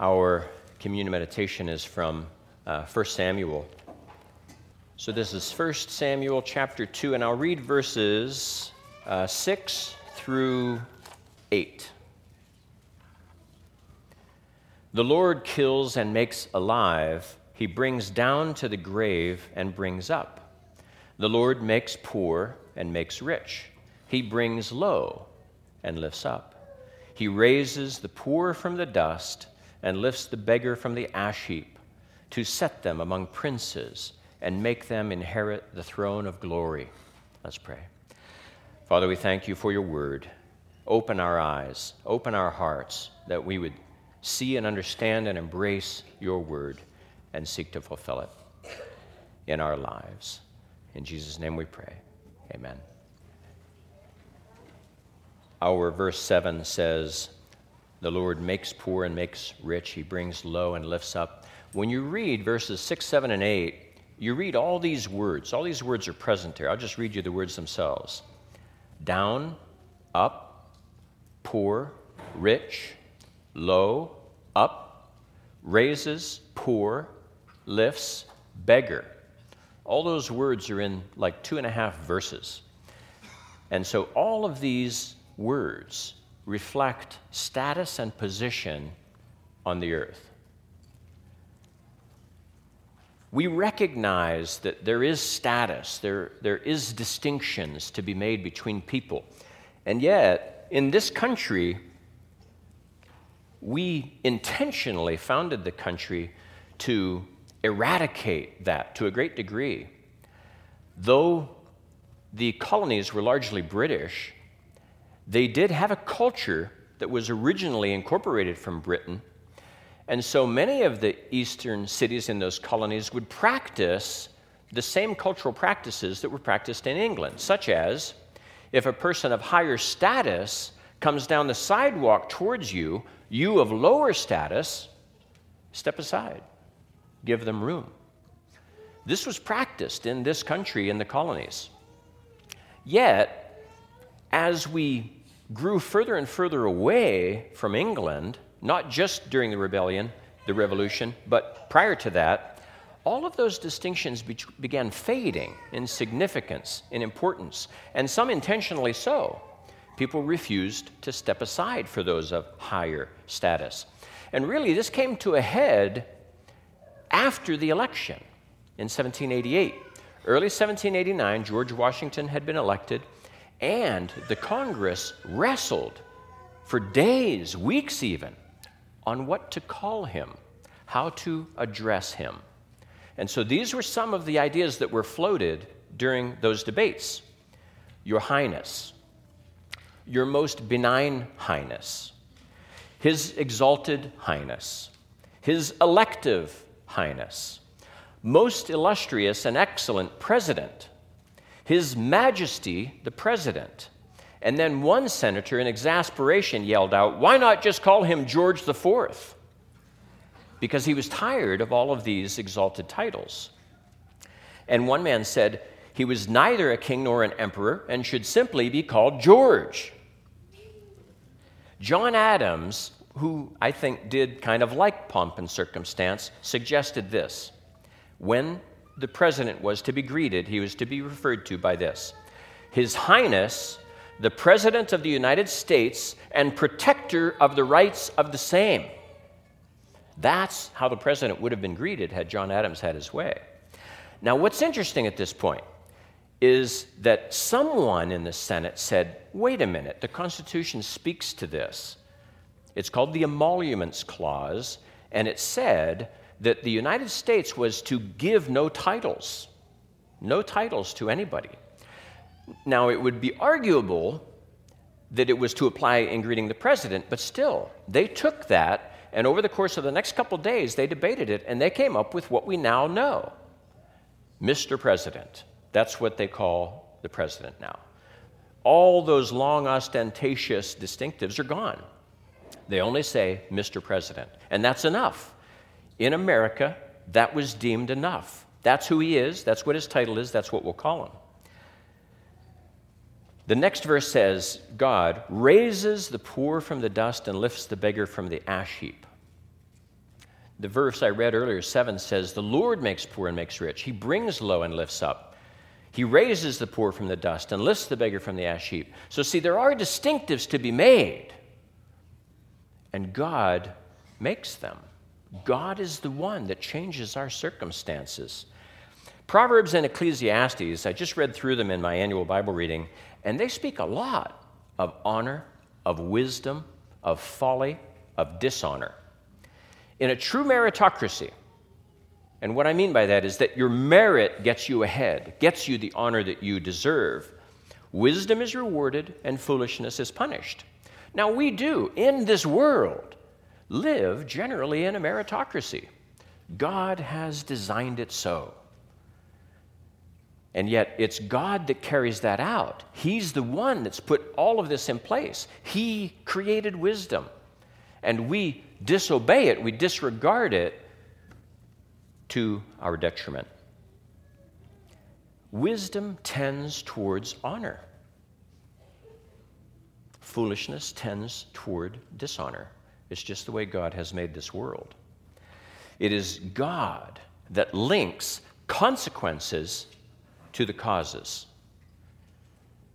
Our communion meditation is from uh, 1 Samuel. So this is 1 Samuel chapter 2, and I'll read verses uh, 6 through 8. The Lord kills and makes alive, he brings down to the grave and brings up. The Lord makes poor and makes rich, he brings low and lifts up. He raises the poor from the dust and lifts the beggar from the ash heap to set them among princes and make them inherit the throne of glory. Let's pray. Father, we thank you for your word. Open our eyes, open our hearts, that we would see and understand and embrace your word and seek to fulfill it in our lives. In Jesus' name we pray. Amen. Our verse 7 says, the Lord makes poor and makes rich. He brings low and lifts up. When you read verses 6, 7, and 8, you read all these words. All these words are present here. I'll just read you the words themselves down, up, poor, rich, low, up, raises, poor, lifts, beggar. All those words are in like two and a half verses. And so all of these words reflect status and position on the earth. We recognize that there is status, there, there is distinctions to be made between people. And yet, in this country, we intentionally founded the country to eradicate that to a great degree. Though the colonies were largely British, they did have a culture that was originally incorporated from Britain. And so many of the eastern cities in those colonies would practice the same cultural practices that were practiced in England, such as if a person of higher status comes down the sidewalk towards you, you of lower status, step aside, give them room. This was practiced in this country in the colonies. Yet, as we grew further and further away from England, not just during the rebellion, the revolution, but prior to that, all of those distinctions be- began fading in significance, in importance, and some intentionally so. People refused to step aside for those of higher status. And really, this came to a head after the election in 1788. Early 1789, George Washington had been elected. And the Congress wrestled for days, weeks even, on what to call him, how to address him. And so these were some of the ideas that were floated during those debates Your Highness, Your Most Benign Highness, His Exalted Highness, His Elective Highness, Most Illustrious and Excellent President his Majesty the President. And then one senator, in exasperation, yelled out, Why not just call him George IV? Because he was tired of all of these exalted titles. And one man said, He was neither a king nor an emperor and should simply be called George. John Adams, who I think did kind of like pomp and circumstance, suggested this. When the president was to be greeted, he was to be referred to by this His Highness, the President of the United States and protector of the rights of the same. That's how the president would have been greeted had John Adams had his way. Now, what's interesting at this point is that someone in the Senate said, wait a minute, the Constitution speaks to this. It's called the Emoluments Clause, and it said that the United States was to give no titles, no titles to anybody. Now, it would be arguable that it was to apply in greeting the president, but still, they took that, and over the course of the next couple days, they debated it, and they came up with what we now know Mr. President. That's what they call the president now. All those long, ostentatious distinctives are gone. They only say Mr. President, and that's enough. In America, that was deemed enough. That's who he is, that's what his title is, that's what we'll call him. The next verse says, God raises the poor from the dust and lifts the beggar from the ash heap. the verse I read earlier, 7 says, The Lord makes poor and makes rich. He brings low and lifts up. He raises the poor from the dust and lifts the beggar from the ash heap. So, see, there are distinctives to be made, and God makes them. God is the one that changes our circumstances. Proverbs and Ecclesiastes, I just read through them in my annual Bible reading, and they speak a lot of honor, of wisdom, of folly, of dishonor. In a true meritocracy, and what I mean by that is that your merit gets you ahead, gets you the honor that you deserve. Wisdom is rewarded and foolishness is punished. Now, we do, in this world, live generally in a meritocracy. God has designed it so. And yet, it's God that carries that out. He's the one that's put all of this in place. He created wisdom. And we disobey it, we disregard it to our detriment. Wisdom tends towards honor, foolishness tends toward dishonor. It's just the way God has made this world. It is God that links consequences to the causes.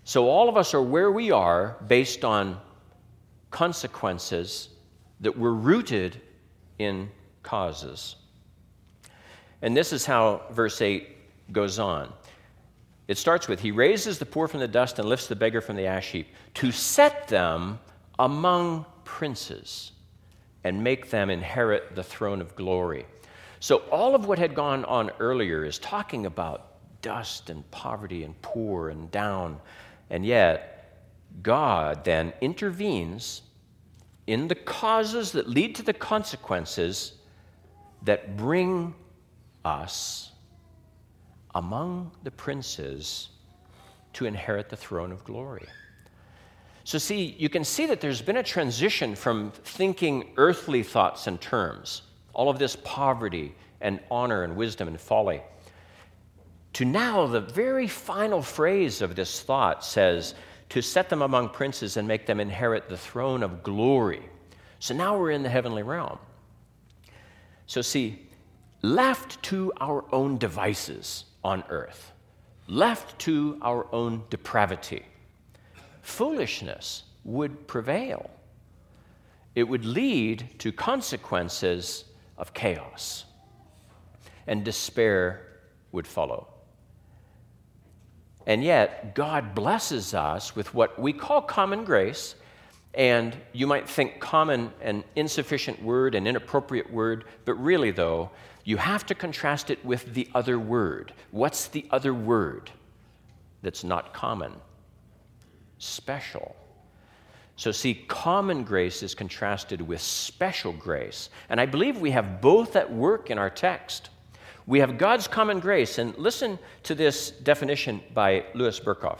So all of us are where we are based on consequences that were rooted in causes. And this is how verse 8 goes on. It starts with He raises the poor from the dust and lifts the beggar from the ash heap to set them among princes and make them inherit the throne of glory. So, all of what had gone on earlier is talking about dust and poverty and poor and down. And yet, God then intervenes in the causes that lead to the consequences that bring us among the princes to inherit the throne of glory. So, see, you can see that there's been a transition from thinking earthly thoughts and terms, all of this poverty and honor and wisdom and folly, to now the very final phrase of this thought says, to set them among princes and make them inherit the throne of glory. So now we're in the heavenly realm. So, see, left to our own devices on earth, left to our own depravity, foolishness would prevail. It would lead to consequences of chaos, and despair would follow. And yet, God blesses us with what we call common grace. And you might think common an insufficient word, an inappropriate word, but really, though, you have to contrast it with the other word. What's the other word that's not common? Special. So, see, common grace is contrasted with special grace. And I believe we have both at work in our text. We have God's common grace, and listen to this definition by Louis Berkhof.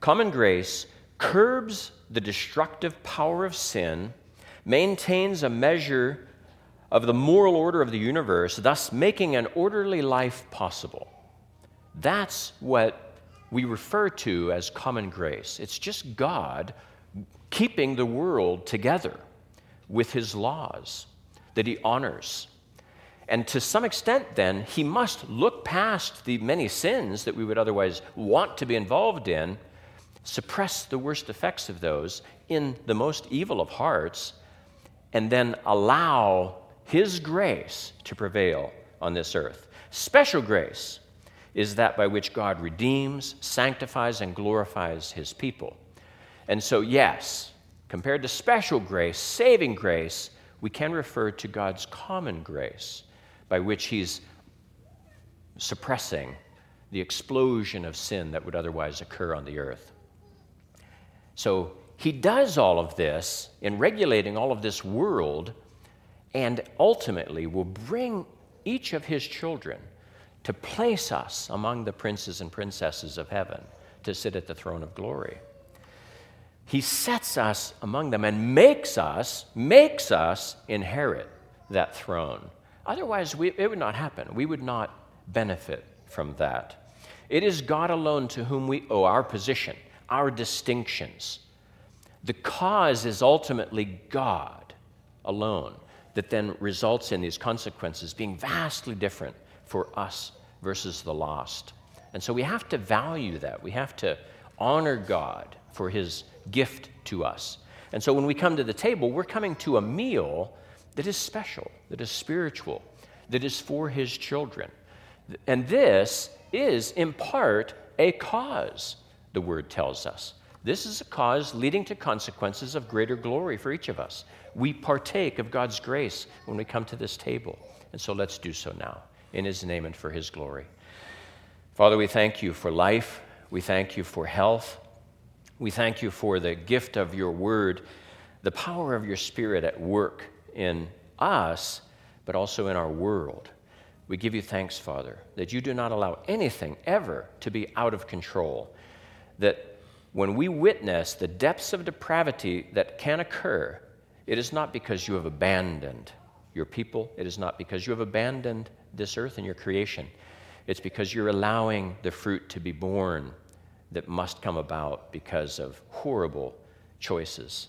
Common grace curbs the destructive power of sin, maintains a measure of the moral order of the universe, thus making an orderly life possible. That's what we refer to as common grace. It's just God keeping the world together with his laws that he honors and to some extent, then, he must look past the many sins that we would otherwise want to be involved in, suppress the worst effects of those in the most evil of hearts, and then allow his grace to prevail on this earth. Special grace is that by which God redeems, sanctifies, and glorifies his people. And so, yes, compared to special grace, saving grace, we can refer to God's common grace by which he's suppressing the explosion of sin that would otherwise occur on the earth. So he does all of this in regulating all of this world and ultimately will bring each of his children to place us among the princes and princesses of heaven to sit at the throne of glory. He sets us among them and makes us, makes us inherit that throne. Otherwise, we, it would not happen. We would not benefit from that. It is God alone to whom we owe our position, our distinctions. The cause is ultimately God alone. that then results in these consequences being vastly different for us versus the lost. And so we have to value that. We have to honor God for his gift to us. And so when we come to the table, we're coming to a meal that is special, that is spiritual, that is for his children. And this is, in part, a cause, the word tells us. This is a cause leading to consequences of greater glory for each of us. We partake of God's grace when we come to this table. And so let's do so now, in his name and for his glory. Father, we thank you for life. We thank you for health. We thank you for the gift of your word, the power of your spirit at work in us, but also in our world. We give you thanks, Father, that you do not allow anything ever to be out of control. That when we witness the depths of depravity that can occur, it is not because you have abandoned your people, it is not because you have abandoned this earth and your creation. It's because you're allowing the fruit to be borne that must come about because of horrible choices.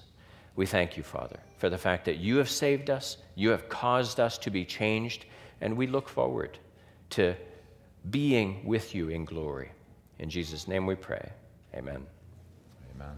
We thank you, Father, for the fact that you have saved us, you have caused us to be changed, and we look forward to being with you in glory. In Jesus' name we pray. Amen. Amen.